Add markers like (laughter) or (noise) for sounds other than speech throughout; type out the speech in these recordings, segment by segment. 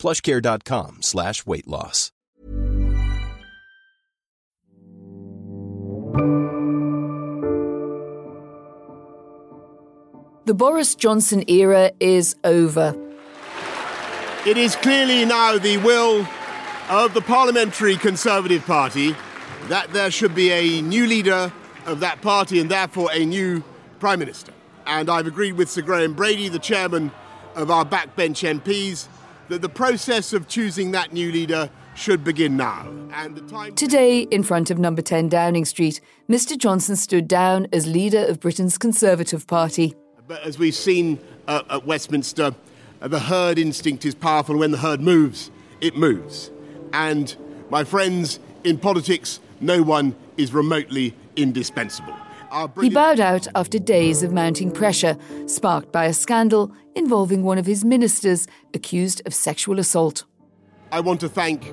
plushcare.com slash weight loss. The Boris Johnson era is over. It is clearly now the will of the Parliamentary Conservative Party that there should be a new leader of that party and therefore a new Prime Minister. And I've agreed with Sir Graham Brady, the chairman of our backbench MPs, that the process of choosing that new leader should begin now. And the time Today, in front of number 10 Downing Street, Mr. Johnson stood down as leader of Britain's Conservative Party. But as we've seen uh, at Westminster, uh, the herd instinct is powerful. When the herd moves, it moves. And my friends, in politics, no one is remotely indispensable. He bowed out after days of mounting pressure, sparked by a scandal involving one of his ministers accused of sexual assault. I want to thank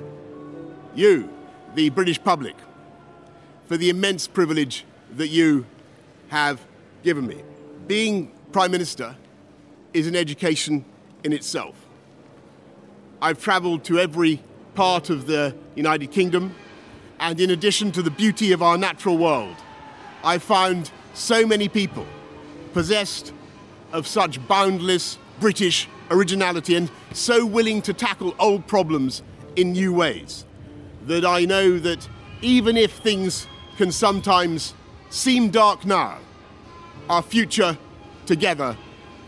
you, the British public, for the immense privilege that you have given me. Being Prime Minister is an education in itself. I've travelled to every part of the United Kingdom, and in addition to the beauty of our natural world, I found so many people possessed of such boundless British originality and so willing to tackle old problems in new ways that I know that even if things can sometimes seem dark now, our future together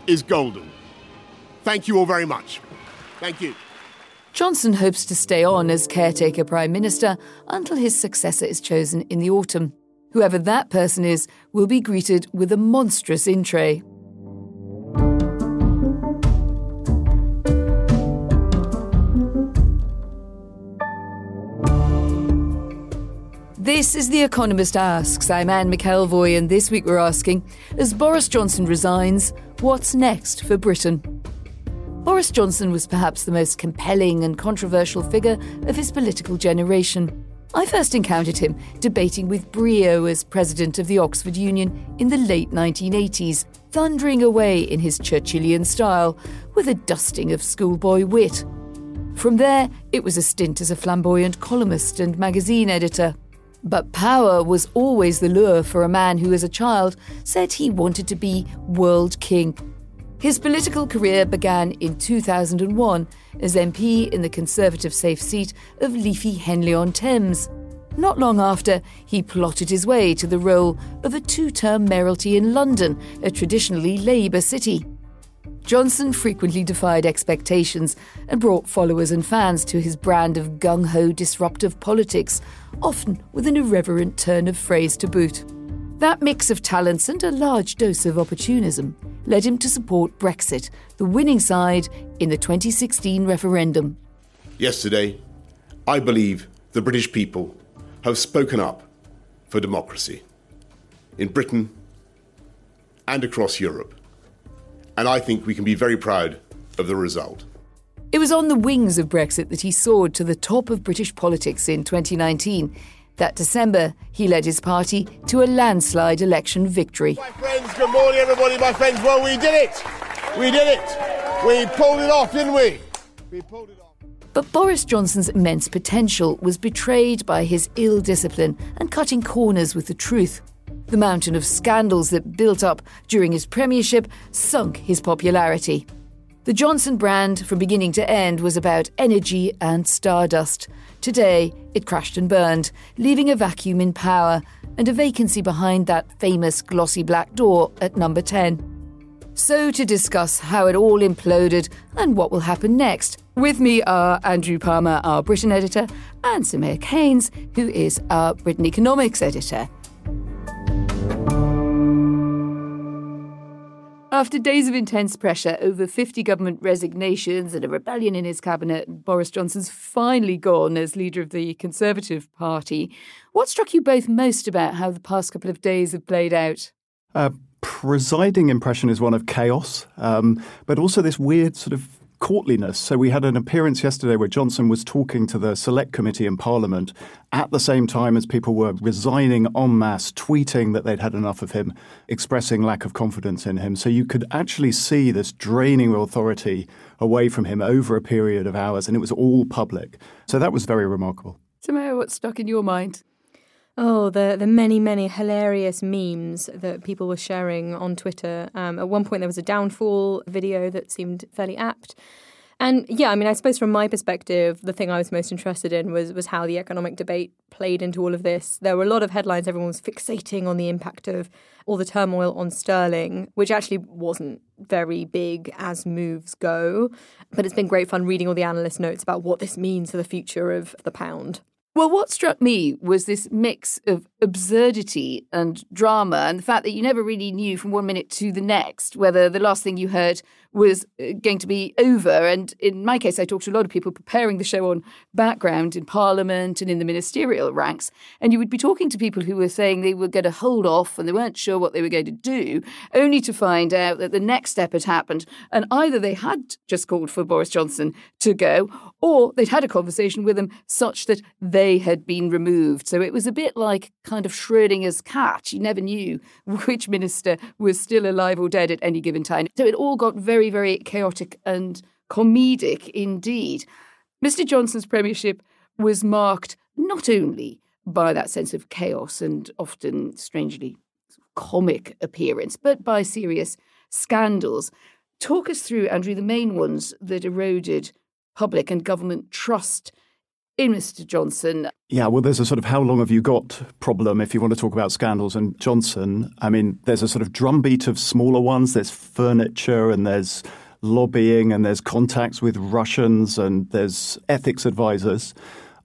is golden. Thank you all very much. Thank you. Johnson hopes to stay on as caretaker Prime Minister until his successor is chosen in the autumn. Whoever that person is will be greeted with a monstrous in tray. This is The Economist Asks. I'm Anne McElvoy, and this week we're asking As Boris Johnson resigns, what's next for Britain? Boris Johnson was perhaps the most compelling and controversial figure of his political generation. I first encountered him debating with brio as president of the Oxford Union in the late 1980s, thundering away in his Churchillian style with a dusting of schoolboy wit. From there, it was a stint as a flamboyant columnist and magazine editor. But power was always the lure for a man who, as a child, said he wanted to be world king. His political career began in 2001 as MP in the Conservative safe seat of leafy Henley on Thames. Not long after, he plotted his way to the role of a two term mayoralty in London, a traditionally Labour city. Johnson frequently defied expectations and brought followers and fans to his brand of gung ho disruptive politics, often with an irreverent turn of phrase to boot. That mix of talents and a large dose of opportunism led him to support Brexit, the winning side in the 2016 referendum. Yesterday, I believe the British people have spoken up for democracy in Britain and across Europe. And I think we can be very proud of the result. It was on the wings of Brexit that he soared to the top of British politics in 2019. That December, he led his party to a landslide election victory. My friends, good morning, everybody. My friends, well, we did it. We did it. We pulled it off, didn't we? We pulled it off. But Boris Johnson's immense potential was betrayed by his ill discipline and cutting corners with the truth. The mountain of scandals that built up during his premiership sunk his popularity. The Johnson brand, from beginning to end, was about energy and stardust. Today, it crashed and burned, leaving a vacuum in power and a vacancy behind that famous glossy black door at number 10. So, to discuss how it all imploded and what will happen next, with me are Andrew Palmer, our Britain editor, and Soumaya Keynes, who is our Britain economics editor. After days of intense pressure, over 50 government resignations, and a rebellion in his cabinet, Boris Johnson's finally gone as leader of the Conservative Party. What struck you both most about how the past couple of days have played out? A presiding impression is one of chaos, um, but also this weird sort of courtliness. So we had an appearance yesterday where Johnson was talking to the select committee in Parliament at the same time as people were resigning en masse, tweeting that they'd had enough of him, expressing lack of confidence in him. So you could actually see this draining authority away from him over a period of hours, and it was all public. So that was very remarkable. Soumaya, what stuck in your mind? Oh, the the many many hilarious memes that people were sharing on Twitter. Um, at one point, there was a downfall video that seemed fairly apt. And yeah, I mean, I suppose from my perspective, the thing I was most interested in was was how the economic debate played into all of this. There were a lot of headlines; everyone was fixating on the impact of all the turmoil on sterling, which actually wasn't very big as moves go. But it's been great fun reading all the analyst notes about what this means for the future of the pound. Well, what struck me was this mix of absurdity and drama, and the fact that you never really knew from one minute to the next whether the last thing you heard was uh, going to be over. And in my case, I talked to a lot of people preparing the show on background in Parliament and in the ministerial ranks. And you would be talking to people who were saying they were going to hold off and they weren't sure what they were going to do, only to find out that the next step had happened. And either they had just called for Boris Johnson to go, or they'd had a conversation with him such that they had been removed. So it was a bit like kind of Schrodinger's cat. You never knew (laughs) which minister was still alive or dead at any given time. So it all got very, very chaotic and comedic indeed. Mr. Johnson's premiership was marked not only by that sense of chaos and often strangely comic appearance, but by serious scandals. Talk us through, Andrew, the main ones that eroded public and government trust in Mr. Johnson. Yeah, well, there's a sort of how long have you got problem if you want to talk about scandals and Johnson. I mean, there's a sort of drumbeat of smaller ones. There's furniture and there's lobbying and there's contacts with Russians and there's ethics advisors.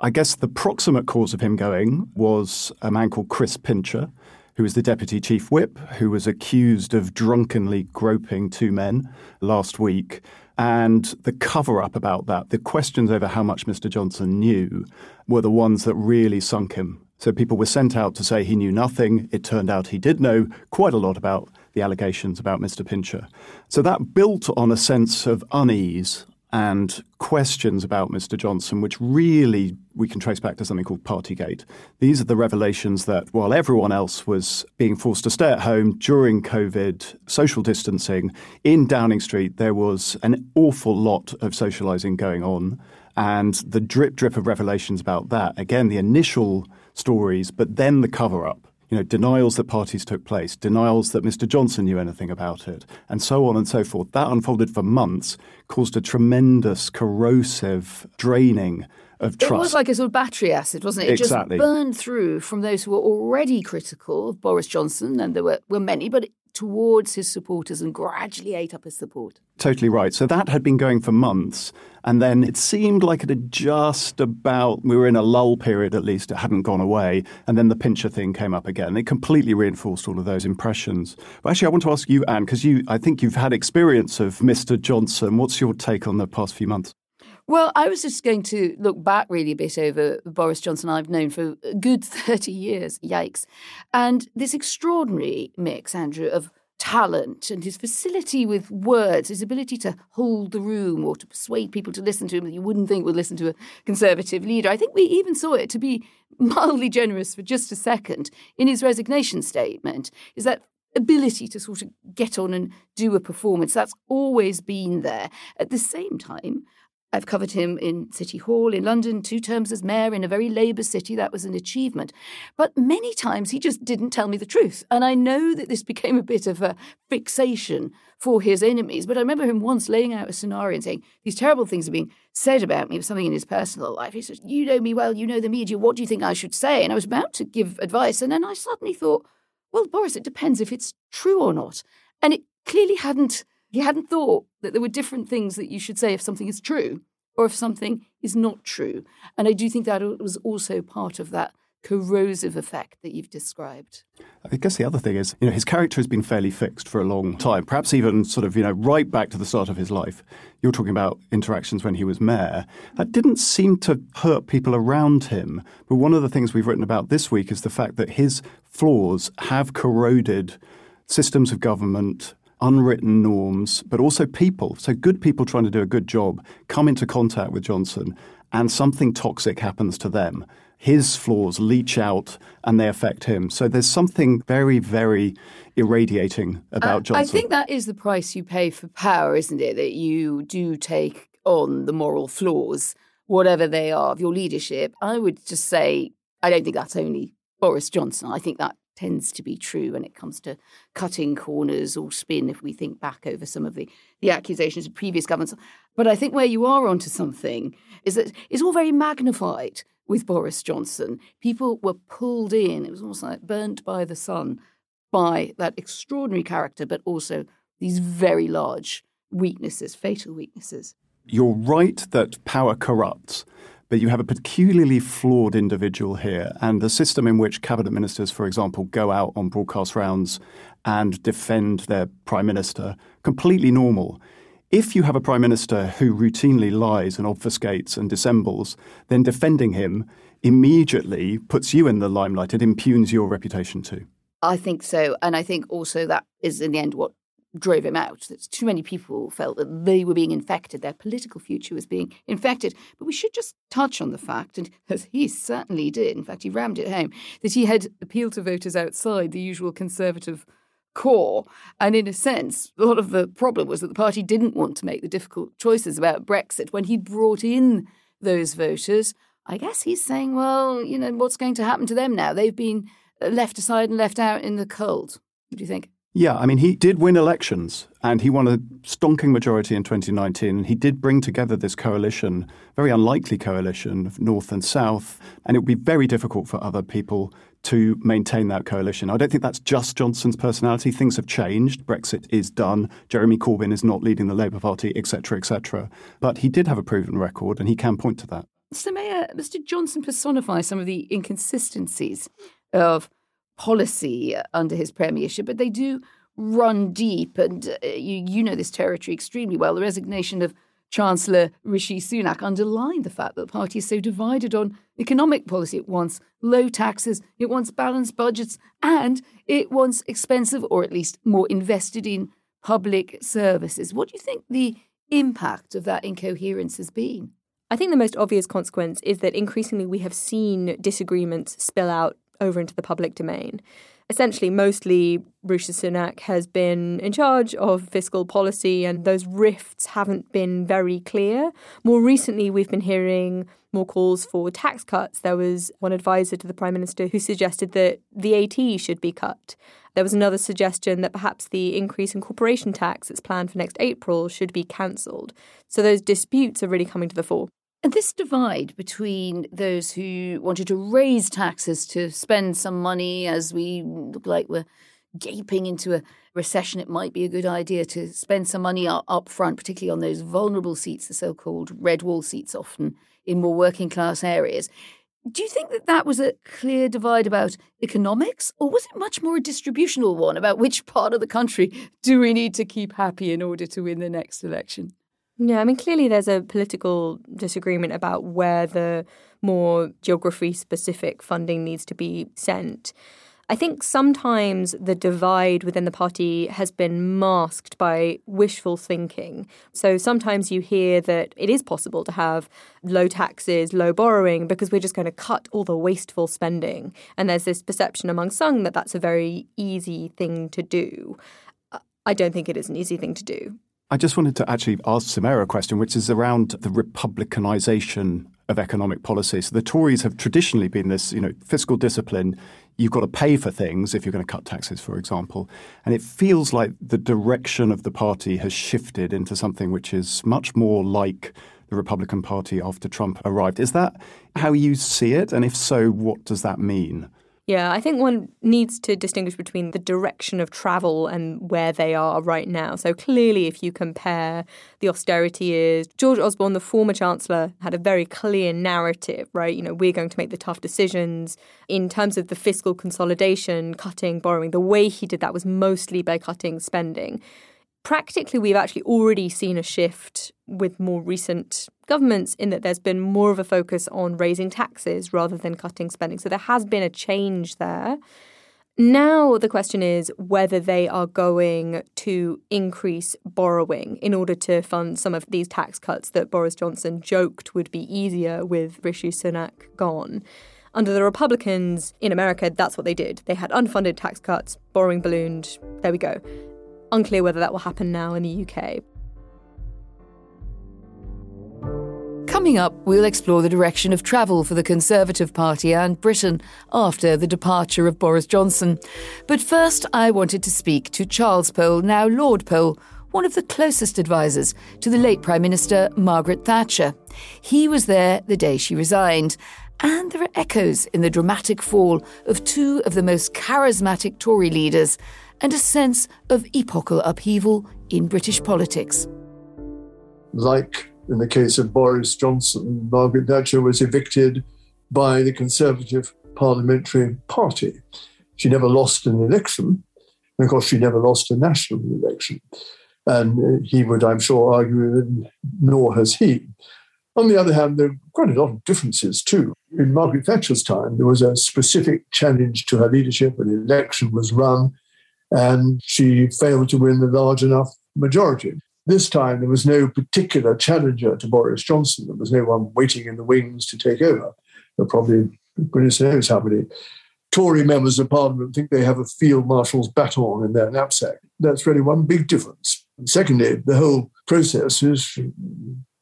I guess the proximate cause of him going was a man called Chris Pincher, who was the deputy chief whip, who was accused of drunkenly groping two men last week. And the cover up about that, the questions over how much Mr. Johnson knew, were the ones that really sunk him. So people were sent out to say he knew nothing. It turned out he did know quite a lot about the allegations about Mr. Pincher. So that built on a sense of unease and questions about Mr. Johnson, which really we can trace back to something called Partygate. These are the revelations that while everyone else was being forced to stay at home during COVID, social distancing, in Downing Street, there was an awful lot of socializing going on. And the drip drip of revelations about that, again, the initial stories, but then the cover up you know, denials that parties took place, denials that Mr. Johnson knew anything about it, and so on and so forth. That unfolded for months, caused a tremendous corrosive draining of trust. It was like a sort of battery acid, wasn't it? It exactly. just burned through from those who were already critical of Boris Johnson, and there were, were many, but towards his supporters and gradually ate up his support. Totally right. So that had been going for months. And then it seemed like it had just about, we were in a lull period at least, it hadn't gone away. And then the pincher thing came up again. It completely reinforced all of those impressions. But actually, I want to ask you, Anne, because you, I think you've had experience of Mr. Johnson. What's your take on the past few months? Well, I was just going to look back really a bit over Boris Johnson I've known for a good (laughs) 30 years. Yikes. And this extraordinary mix, Andrew, of talent and his facility with words, his ability to hold the room or to persuade people to listen to him that you wouldn't think would listen to a conservative leader. I think we even saw it to be (laughs) mildly generous for just a second in his resignation statement. Is that ability to sort of get on and do a performance that's always been there. At the same time, I've covered him in City Hall in London, two terms as mayor in a very Labour city. That was an achievement. But many times he just didn't tell me the truth. And I know that this (laughs) became a bit of a fixation for his enemies. But I remember him once laying out a scenario and saying, These terrible things are being said about me, something in his personal life. He says, You know me well, you know the media. What do you think I should say? And I was about to give advice. And then I suddenly thought, Well, Boris, it depends if it's true or not. And it clearly hadn't he hadn't thought that there were different things that you should say if something is true or if something is not true. And I do think that was also part of that corrosive effect that you've described. I guess the other thing is, you know, his character has been fairly fixed for a long time, perhaps even sort of, you know, right back to the start of his life. You're talking about interactions when he was mayor. That didn't seem to hurt people around him. But one of the things we've written about this week is the fact that his flaws have corroded systems of government, unwritten norms, but also people. So good people trying to do a good job come into contact with Johnson and something toxic happens to them his flaws leach out and they affect him. So there's something very, very irradiating about Johnson. I think that is the price you pay for power, isn't it? That you do take on the moral flaws, whatever they are, of your leadership. I would just say, I don't think that's only Boris Johnson. I think that tends to be true when it comes to cutting corners or spin if we think back over some of the, the accusations of previous governments. But I think where you are onto something is that it's all very magnified with Boris Johnson. People were pulled in, it was almost like burnt by the sun by that extraordinary character, but also these very large weaknesses, fatal weaknesses. You're right that power corrupts, but you have a peculiarly flawed individual here. And the system in which cabinet ministers, for example, go out on broadcast rounds and defend their prime minister, completely normal. If you have a prime minister who routinely lies and obfuscates and dissembles, then defending him immediately puts you in the limelight. It impugns your reputation too. I think so. And I think also that is in the end what drove him out. That too many people felt that they were being infected, their political future was being infected. But we should just touch on the fact, and (laughs) as he certainly did, in fact, he rammed it home, that he had appealed to voters outside the usual conservative core. And in a sense, a lot of the problem was that the party didn't want to make the difficult choices about Brexit. When he brought in those voters, I guess he's saying, well, you know, what's going to happen to them now? They've been uh, left aside and left out in the cold. What do you think? Yeah, I mean, he did win elections and he won a stonking majority in 2019. And He did bring together this coalition, very unlikely coalition of North and South, and it would be very difficult for other people to maintain that coalition. I don't think that's just Johnson's personality. Things have changed. Brexit is done. Jeremy Corbyn is not leading the Labour Party, etc., etc. But he did have a proven record, and he can point to that. Soumaya, Mr. Johnson personifies some of the inconsistencies of policy under his premiership, but they do run deep. And uh, you, you know this territory extremely well. The resignation of Chancellor Rishi Sunak underlined the fact that the party is so divided on economic policy. It wants low taxes, it wants balanced budgets, and it wants expensive or at least more invested in public services. What do you think the impact of that incoherence has been? I think the most obvious consequence is that increasingly we have seen disagreements spill out over into the public domain. Essentially, mostly Rishi Sunak has been in charge of fiscal policy, and those rifts haven't been very clear. More recently, we've been hearing more calls for tax cuts. There was one advisor to the Prime Minister who suggested that VAT should be cut. There was another suggestion that perhaps the increase in corporation tax that's planned for next April should be cancelled. So those disputes are really coming to the fore. And this divide between those who wanted to raise taxes to spend some money as we look like we're gaping into a recession, it might be a good idea to spend some money up front, particularly on those vulnerable seats, the so called red wall seats, often in more working class areas. Do you think that that was a clear divide about economics, or was it much more a distributional one about which part of the country do we need to keep happy in order to win the next election? Yeah, I mean, clearly there's a political disagreement about where the more geography specific funding needs to be sent. I think sometimes the divide within the party has been masked by wishful thinking. So sometimes you hear that it is possible to have low taxes, low borrowing, because we're just going to cut all the wasteful spending. And there's this perception among some that that's a very easy thing to do. I don't think it is an easy thing to do. I just wanted to actually ask Soumaya a question, which is around the republicanization of economic policy. So the Tories have traditionally been this, you know, fiscal discipline. You've got to pay for things if you're going to cut taxes, for example. And it feels like the direction of the party has shifted into something which is much more like the Republican Party after Trump arrived. Is that how you see it? And if so, what does that mean? Yeah, I think one needs to distinguish between the direction of travel and where they are right now. So clearly, if you compare the austerity years, George Osborne, the former Chancellor, had a very clear narrative, right? You know, we're going to make the tough decisions. In terms of the fiscal consolidation, cutting, borrowing, the way he did that was mostly by cutting spending practically we've actually already seen a shift with more recent governments in that there's been more of a focus on raising taxes rather than cutting spending. So there has been a change there. Now, the question is whether they are going to increase borrowing in order to fund some of these tax cuts that Boris Johnson joked would be easier with Rishi Sunak gone. Under the Republicans in America, that's what they did. They had unfunded tax cuts, borrowing ballooned. There we go. Unclear whether that will happen now in the UK. Coming up, we'll explore the direction of travel for the Conservative Party and Britain after the departure of Boris Johnson. But first, I wanted to speak to Charles Powell, now Lord Powell, one of the closest advisers to the late Prime Minister Margaret Thatcher. He was there the day she resigned, and there are echoes in the dramatic fall of two of the most charismatic Tory leaders and a sense of epochal upheaval in British politics. Like in the case of Boris Johnson, Margaret Thatcher was evicted by the Conservative Parliamentary Party. She never lost an election, and of course, she never lost a national election. And uh, he would, I'm sure, argue that nor has he. On the other hand, there are quite a lot of differences too. In Margaret Thatcher's time, there was a specific challenge to her leadership. An election was run and she failed to win a large enough majority. This time, there was no particular challenger to Boris Johnson. There was no one waiting in the wings to take over. There probably, goodness knows how many Tory members of Parliament think they have a field marshal's baton in their knapsack. That's really one big difference. And secondly, the whole process is,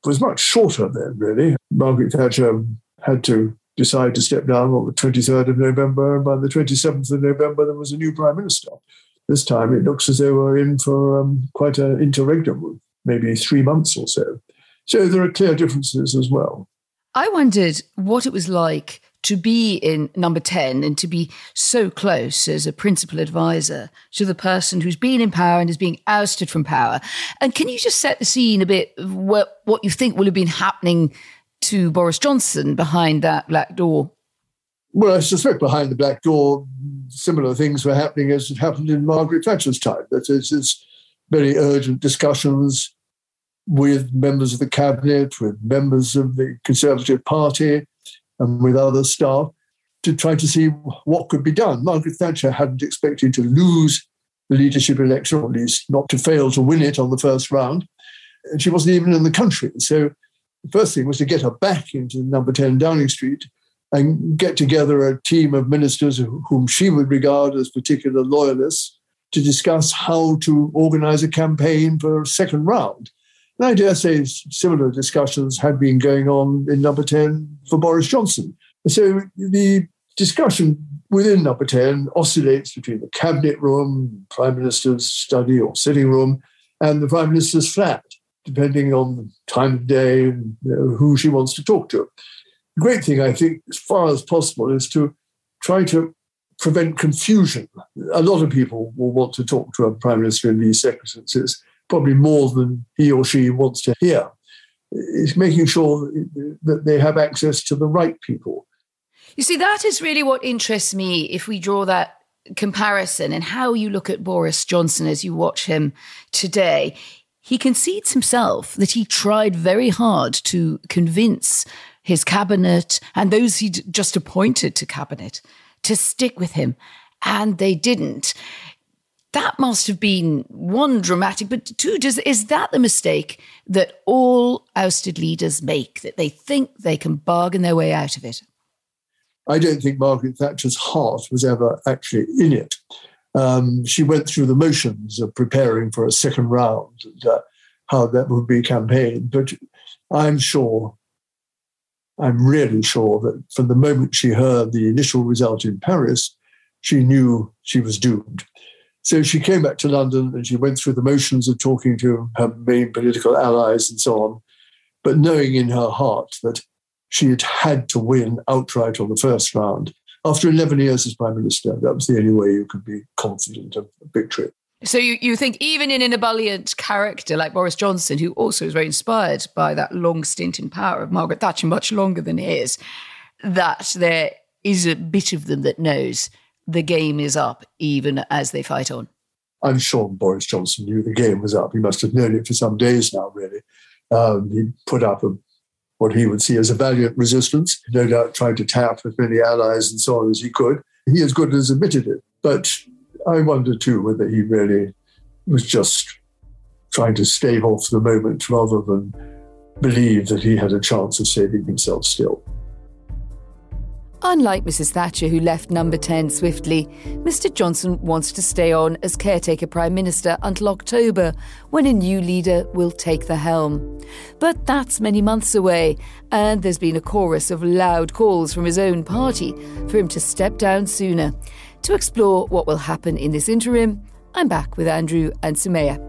was much shorter then, really. Margaret Thatcher had to decide to step down on the 23rd of November, and by the 27th of November, there was a new Prime Minister. This time it looks as though we're in for um, quite an interregnum, maybe three months or so. So there are clear differences as well. I wondered what it was like to be in number 10 and to be so close as a principal advisor to the person who's been in power and is being ousted from power. And can you just set the scene a bit what you think will have been happening to Boris Johnson behind that black door? Well, I suspect behind the black door, similar things were happening as it happened in Margaret Thatcher's time. That is, it's very urgent discussions with members of the cabinet, with members of the Conservative Party, and with other staff to try to see what could be done. Margaret Thatcher hadn't expected to lose the leadership election, or at least not to fail to win it on the first round. And she wasn't even in the country. So the first thing was to get her back into number 10 Downing Street and get together a team of ministers whom she would regard as particular loyalists to discuss how to organize a campaign for a second round. And I dare say similar discussions had been going on in number 10 for Boris Johnson. So the discussion within number 10 oscillates between the cabinet room, prime minister's study or sitting room, and the prime minister's flat, depending on the time of day and you know, who she wants to talk to great thing, I think, as far as possible, is to try to prevent confusion. A lot of people will want to talk to a prime minister in these circumstances, probably more than he or she wants to hear. It's making sure that they have access to the right people. You see, that is really what interests me if we draw that comparison and how you look at Boris Johnson as you watch him today. He concedes himself that he tried very hard to convince his cabinet and those he just appointed to cabinet to stick with him. And they didn't. That must have been one dramatic, but two, does, is that the mistake that all ousted leaders make, that they think they can bargain their way out of it? I don't think Margaret Thatcher's heart was ever actually in it. Um, she went through the motions of preparing for a second round and uh, how that would be campaigned. But I'm sure I'm really sure that from the moment she heard the initial result in Paris, she knew she was doomed. So she came back to London and she went through the motions of talking to her main political allies and so on, but knowing in her heart that she had had to win outright on the first round after 11 years as Prime Minister, that was the only way you could be confident of victory. So you, you think even in an ebullient character like Boris Johnson, who also was very inspired by that long stint in power of Margaret Thatcher, much longer than his, that there is a bit of them that knows the game is up even as they fight on? I'm sure Boris Johnson knew the game was up. He must have known it for some days now, really. Um, he put up a, what he would see as a valiant resistance, no doubt trying to tap as many allies and so on as he could. He as good as admitted it. But I wonder too whether he really was just trying to stave off the moment rather than believe that he had a chance of saving himself still. Unlike Mrs. Thatcher, who left number 10 swiftly, Mr. Johnson wants to stay on as caretaker Prime Minister until October, when a new leader will take the helm. But that's many months away, and there's been a chorus of loud calls from his own party for him to step down sooner. To explore what will happen in this interim, I'm back with Andrew and Soumaya.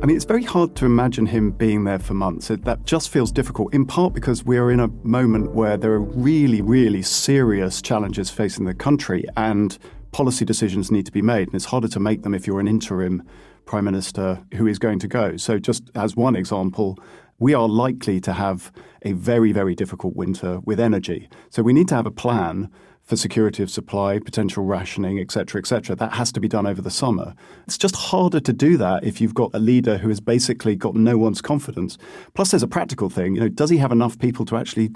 I mean, it's very hard to imagine him being there for months. That just feels difficult, in part because we're in a moment where there are really, really serious challenges facing the country and policy decisions need to be made. And it's harder to make them if you're an interim prime minister who is going to go. So, just as one example, we are likely to have a very, very difficult winter with energy. So, we need to have a plan for security of supply, potential rationing, etc., etc. That has to be done over the summer. It's just harder to do that if you've got a leader who has basically got no one's confidence. Plus, there's a practical thing. You know, does he have enough people to actually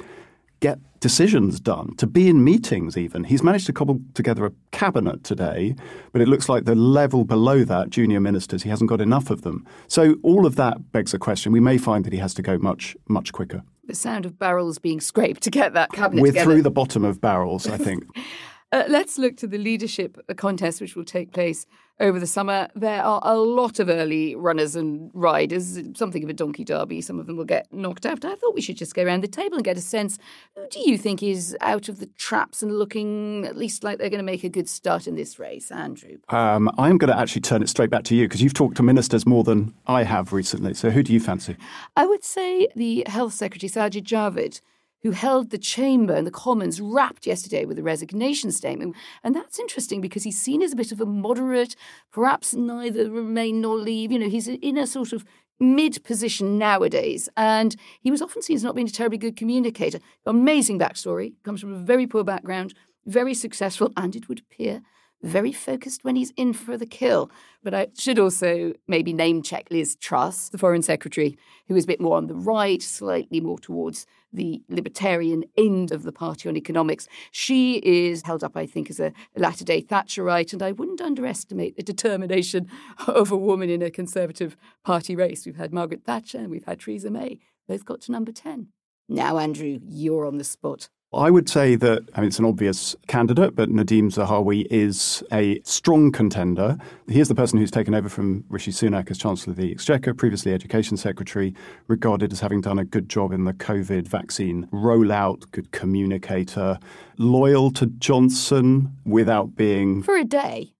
get decisions done, to be in meetings even. He's managed to cobble together a cabinet today, but it looks like the level below that, junior ministers, he hasn't got enough of them. So all of that begs a question. We may find that he has to go much, much quicker the sound of barrels being scraped to get that cabinet We're together. through the bottom of barrels, I think. (laughs) uh, let's look to the leadership contest, which will take place over the summer. There are a lot of early runners and riders, something of a donkey derby. Some of them will get knocked out. I thought we should just go around the table and get a sense. Who do you think is out of the traps and looking at least like they're going to make a good start in this race, Andrew? Um, I'm going to actually turn it straight back to you because you've talked to ministers more than I have recently. So who do you fancy? I would say the Health Secretary, Sajid Javid who held the chamber and the Commons rapt yesterday with a resignation statement. And that's interesting because he's seen as a bit of a moderate, perhaps neither remain nor leave. You know, he's in a sort of mid position nowadays. And he was often seen as not being a terribly good communicator. Amazing backstory, comes from a very poor background, very successful, and it would appear very focused when he's in for the kill. But I should also maybe name check Liz Truss, the Foreign Secretary, who is a bit more on the right, slightly more towards the libertarian end of the party on economics. She is held up, I think, as a latter day Thatcherite, and I wouldn't underestimate the determination of a woman in a Conservative Party race. We've had Margaret Thatcher and we've had Theresa May. Both got to number 10. Now, Andrew, you're on the spot. I would say that I mean, it's an obvious candidate, but Nadhim Zahawi is a strong contender. He is the person who's taken over from Rishi Sunak as Chancellor of the Exchequer, previously Education Secretary, regarded as having done a good job in the COVID vaccine rollout, good communicator, loyal to Johnson without being. For a day.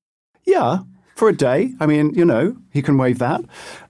Yeah, for a day. I mean, you know, he can waive that.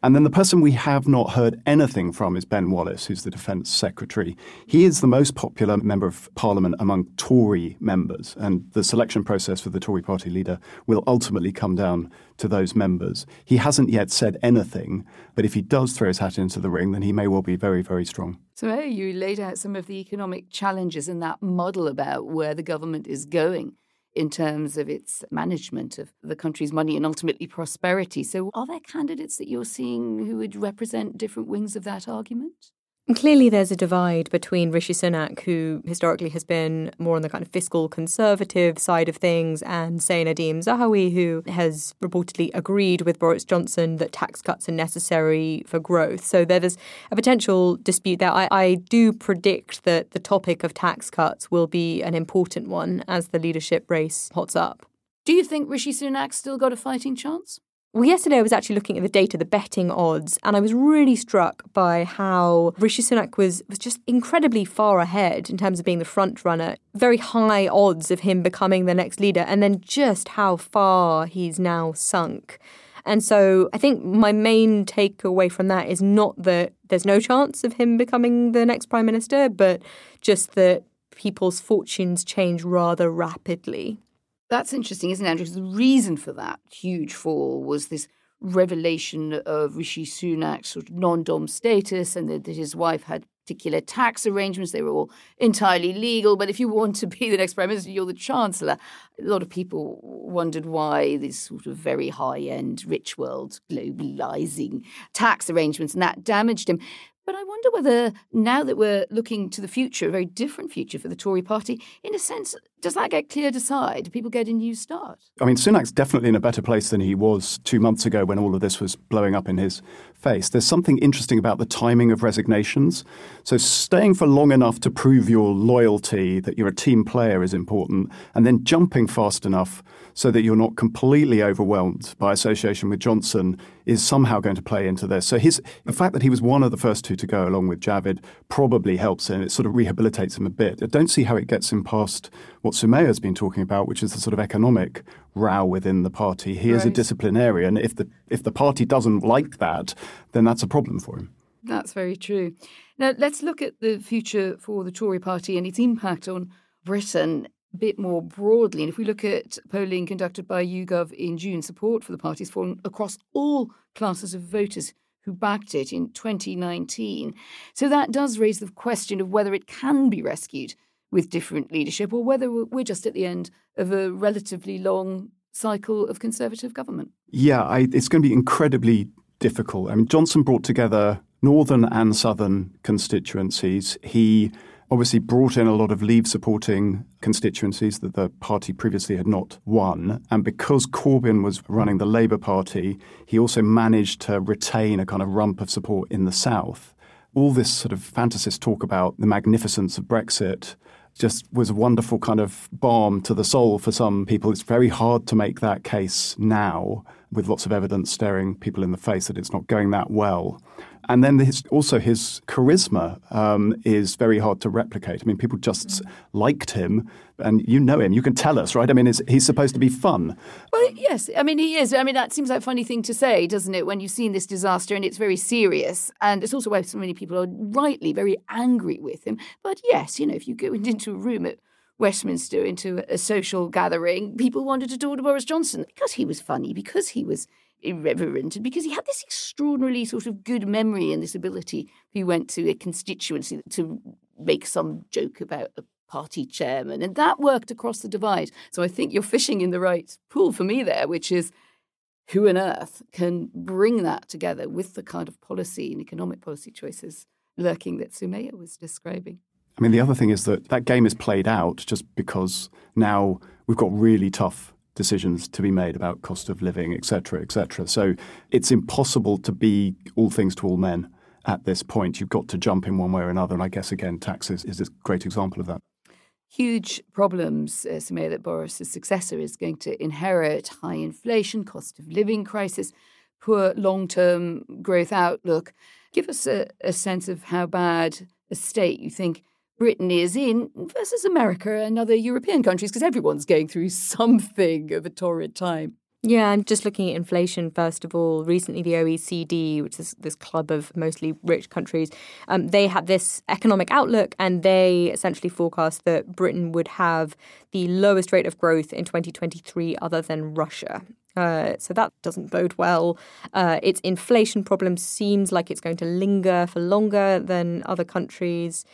And then the person we have not heard anything from is Ben Wallace, who's the Defence Secretary. He is the most popular member of Parliament among Tory members, and the selection process for the Tory party leader will ultimately come down to those members. He hasn't yet said anything, but if he does throw his hat into the ring, then he may well be very, very strong. So, hey, you laid out some of the economic challenges and that model about where the government is going in terms of its management of the country's money and ultimately prosperity. So, are there candidates that you're seeing who would represent different wings of that argument? Clearly, there's a divide between Rishi Sunak, who historically has been more on the kind of fiscal conservative side of things, and say Nadhim Zahawi, who has reportedly agreed with Boris Johnson that tax cuts are necessary for growth. So there's a potential dispute there. I, I do predict that the topic of tax cuts will be an important one as the leadership race hots up. Do you think Rishi Sunak's still got a fighting chance? Well, yesterday I was actually looking at the data, the betting odds, and I was really struck by how Rishi Sunak was was just incredibly far ahead in terms of being the front runner. Very high odds of him becoming the next leader, and then just how far he's now sunk. And so I think my main takeaway from that is not that there's no chance of him becoming the next prime minister, but just that people's fortunes change rather rapidly. That's interesting, isn't it, Andrew? Because the reason for that huge fall was this revelation of Rishi Sunak's sort of non-dom status and that his wife had particular tax arrangements. They were all entirely legal. But if you want to be the next prime minister, you're the chancellor. A lot of people wondered why this sort of very high end, rich world globalizing tax arrangements and that damaged him. But I wonder whether now that we're looking to the future, a very different future for the Tory party, in a sense, does that get cleared aside? Do people get a new start? I mean, Sunak's definitely in a better place than he was two months ago when all of this was blowing up in his face. There's something interesting about the timing of resignations. So, staying for long enough to prove your loyalty, that you're a team player, is important, and then jumping fast enough so that you're not completely overwhelmed by association with Johnson is somehow going to play into this. So his the fact that he was one of the first two to go along with Javid probably helps him. It sort of rehabilitates him a bit. I don't see how it gets him past what Soumaya has been talking about, which is the sort of economic row within the party. He right. is a disciplinarian. If the if the party doesn't like that, then that's a problem for him. That's very true. Now let's look at the future for the Tory party and its impact on Britain bit more broadly, and if we look at polling conducted by YouGov in June, support for the party's fallen across all classes of voters who backed it in 2019. So that does raise the question of whether it can be rescued with different leadership or whether we're just at the end of a relatively long cycle of Conservative government. Yeah, I, it's going to be incredibly difficult. I mean, Johnson brought together northern and southern constituencies. He obviously brought in a lot of leave supporting constituencies that the party previously had not won. And because Corbyn was running the Labour Party, he also managed to retain a kind of rump of support in the South. All this sort of fantasist talk about the magnificence of Brexit just was a wonderful kind of balm to the soul for some people. It's very hard to make that case now with lots of evidence staring people in the face that it's not going that well. And then his, also his charisma um, is very hard to replicate. I mean, people just mm. liked him, and you know him. You can tell us, right? I mean, he's supposed to be fun. Well, yes. I mean, he is. I mean, that seems like a funny thing to say, doesn't it? When you've seen this disaster and it's very serious, and it's also why so many people are rightly very angry with him. But yes, you know, if you go (laughs) into a room at Westminster into a social gathering, people wanted to talk to Boris Johnson because he was funny, because he was irreverent. And because he had this extraordinarily sort of good memory and this ability he went to a constituency to make some joke about a party chairman. And that worked across the divide. So i think you're fishing in the right pool for me there which is who on earth can bring that together with the kind of policy and economic policy choices lurking that Soumaya was describing? I mean, the other thing is that that game is played out just because now we've got really tough decisions to be made about cost of living, etc., etc. So it's impossible to be all things to all men at this point. You've got to jump in one way or another. And I guess, again, taxes is a great example of that. Huge problems, uh, Soumaya, that Boris's successor is going to inherit high inflation, cost of living crisis, poor long term growth outlook. Give us a, a sense of how bad a state you think Britain is in versus America and other European countries because everyone's going through (laughs) something of a torrid time. Yeah, I'm just looking at inflation first of all. Recently, the OECD, which is this club of mostly rich countries, um, they had this economic outlook and they essentially forecast that Britain would have the lowest rate of growth in 2023 other than Russia. Uh, so that doesn't bode well. Uh, its inflation problem seems like it's going to linger for longer than other countries.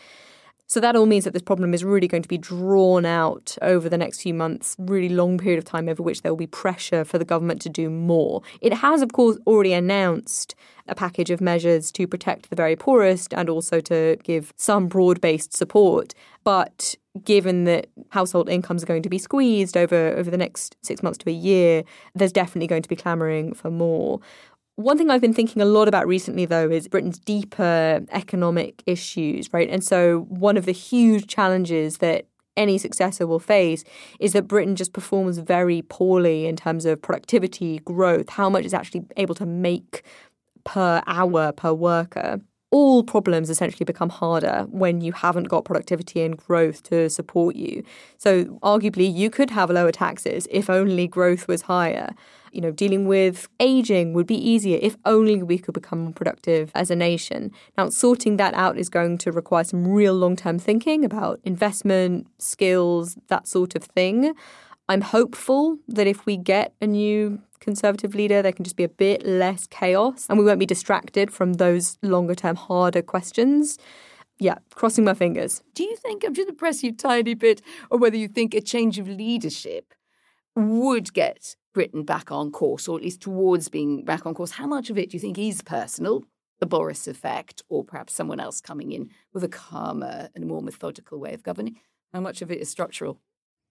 So that all means that this problem is really going to be drawn out over the next few months, really long period of time over which there will be pressure for the government to do more. It has, of course, already announced a package of measures to protect the very poorest and also to give some broad based support. But given that household incomes are going to be squeezed over, over the next six months to a year, there's definitely going to be clamouring for more. One thing I've been thinking a lot about recently, though, is Britain's deeper economic issues, right? And so, one of the huge challenges that any successor will face is that Britain just performs very poorly in terms of productivity, growth, how much it's actually able to make per hour, per worker. all problems essentially become harder when you haven't got productivity and growth to support you. So, arguably, you could have lower taxes if only growth was higher. You know, dealing with aging would be easier if only we could become more productive as a nation. Now, sorting that out is going to require some real long term thinking about investment, skills, that sort of thing. I'm hopeful that if we get a new conservative leader, there can just be a bit less chaos and we won't be distracted from those longer term, harder questions. Yeah, crossing my fingers. Do you think, I'm just to press you tiny bit, or whether you think a change of leadership would get Britain back on course, or at least towards being back on course? How much of it do you think is personal, the Boris effect, or perhaps someone else coming in with a calmer and more methodical way of governing? How much of it is structural?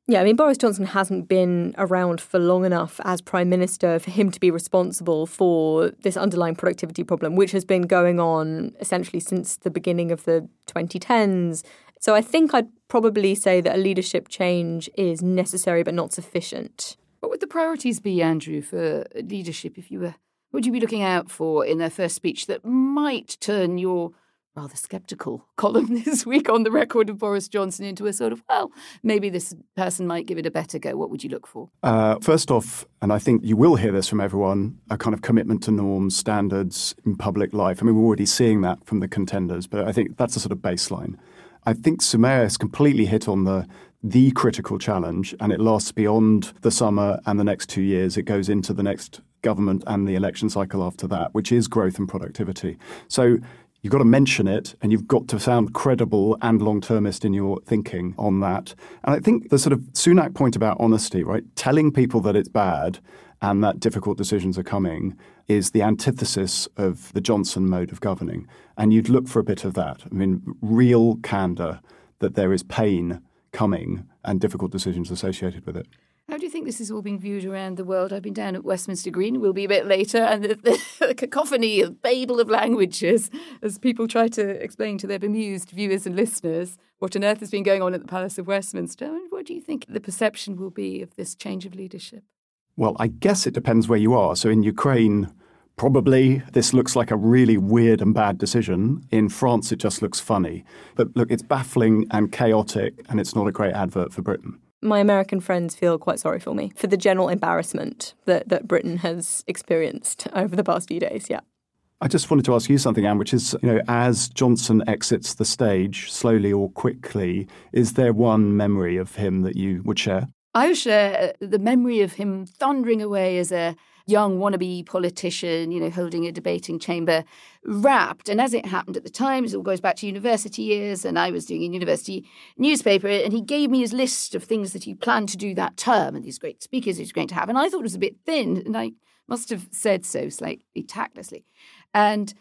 Yeah, I mean, Boris Johnson hasn't been around for long enough as Prime Minister for him to be responsible for this underlying productivity problem, which has been going on essentially since the beginning of the 2010s. So I think I'd probably say that a leadership change is necessary but not sufficient. What would the priorities be, Andrew, for leadership if you were? What would you be looking out for in their first speech that might turn your rather sceptical (laughs) column this week on the record of Boris Johnson into a sort of, well, maybe this person might give it a better go. What would you look for? Uh, first off, and I think you will hear this from everyone, a kind of commitment to norms, standards in public life. I mean, we're already seeing that from the contenders, but I think that's a sort of baseline. I think Soumaya has completely hit on the the critical challenge, and it lasts beyond the summer and the next two years. It goes into the next government and the election cycle after that, which is growth and productivity. So You've got to mention it and you've got to sound credible and long termist in your thinking on that. And I think the sort of Sunak point about honesty, right? Telling people that it's bad and that difficult decisions are coming is the antithesis of the Johnson mode of governing. And you'd look for a bit of that. I mean, real candor that there is pain coming and difficult decisions associated with it. How do you think this is all being viewed around the world? I've been down at Westminster Green, we'll be a bit later, and the, the, (laughs) the cacophony of babel of languages as people try to explain to their bemused viewers and listeners what on earth has been going on at the Palace of Westminster. And what do you think the perception will be of this change of leadership? Well, I guess it depends where you are. So in Ukraine, probably this looks like a really weird and bad decision. In France, it just looks funny. But look, it's baffling and chaotic, and it's not a great advert for Britain my American friends feel quite sorry for me for the general embarrassment that, that Britain has experienced over the past few days. Yeah. I just wanted to ask you something, Anne, which is, you know, as Johnson exits the stage, slowly or quickly, is there one memory of him that you would share? I share uh, the memory of him thundering away as a young wannabe politician, you know, holding a debating chamber, rapt. And as it happened at the time, it all goes back to university years, and I was doing a university newspaper, and he gave me his list of things that he planned to do that term and these great speakers he was going to have. And I thought it was a bit thin, and I must have said so slightly tactlessly. And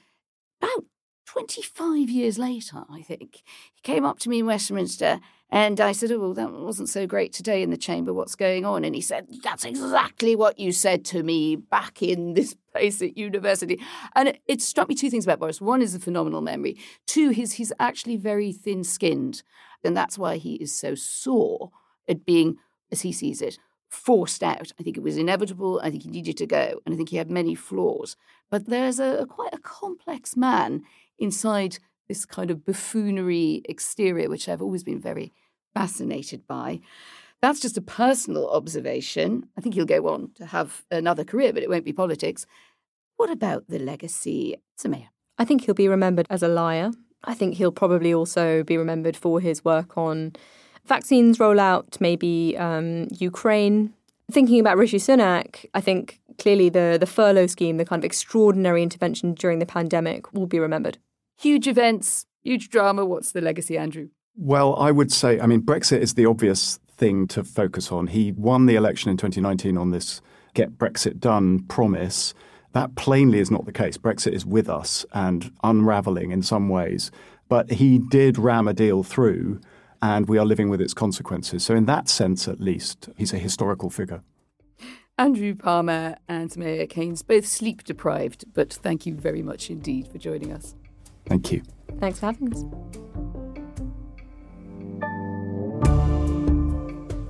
about 25 years later, I think, he came up to me in Westminster and I said, Oh, well, that wasn't so great today in the chamber. What's going on? And he said, That's exactly what you said to me back in this (laughs) place at university. And it, it struck me two things about Boris. One is a phenomenal memory. Two, he's, he's actually very thin skinned. And that's why he is so sore at being, as he sees it, forced out. I think it was inevitable. I think he needed to go. And I think he had many flaws. But there's a, a quite a complex man inside this kind of buffoonery exterior, which I've always been very fascinated by. That's just a personal observation. I think he'll go on to have another career, but it won't be politics. What about the legacy, Soumaya? I think he'll be remembered as a liar. I think he'll probably also be remembered for his work on vaccines rollout, maybe um, Ukraine. Thinking about Rishi Sunak, I think clearly the, the furlough scheme, the kind of extraordinary intervention during the pandemic, will be remembered huge events, huge drama. What's the legacy, Andrew? Well, I would say, I mean, Brexit is the obvious thing to focus on. He won the election in 2019 on this get Brexit done promise. That plainly is not the case. Brexit is with us and unraveling in some ways. But he did ram a deal through, and we are living with its consequences. So, in that sense, at least, he's a historical figure. Andrew Palmer and Soumaya Keynes, both sleep deprived, but thank you very much indeed for joining us. Thank you. Thanks for having us.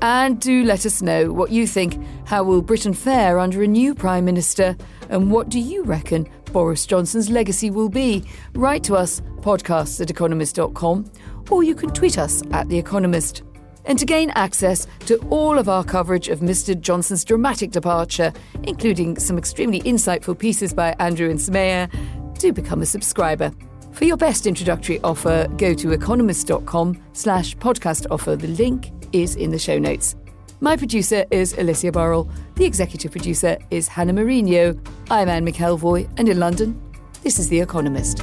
And do let us know what you think. How will Britain fare under a new Prime Minister? And what do you reckon Boris Johnson's legacy will be. Write to us, podcasts at economist.com, or you can tweet us at The Economist. And to gain access to all of our coverage of Mr. Johnson's dramatic departure, including some extremely insightful pieces by Andrew and Soumaya, do become a subscriber. For your best introductory offer, go to economist.com slash podcast offer. The link is in the show notes. My producer is Alicia Burrell. The executive producer is Hannah Mourino. I'm Anne McElvoy, and in London, this is The Economist.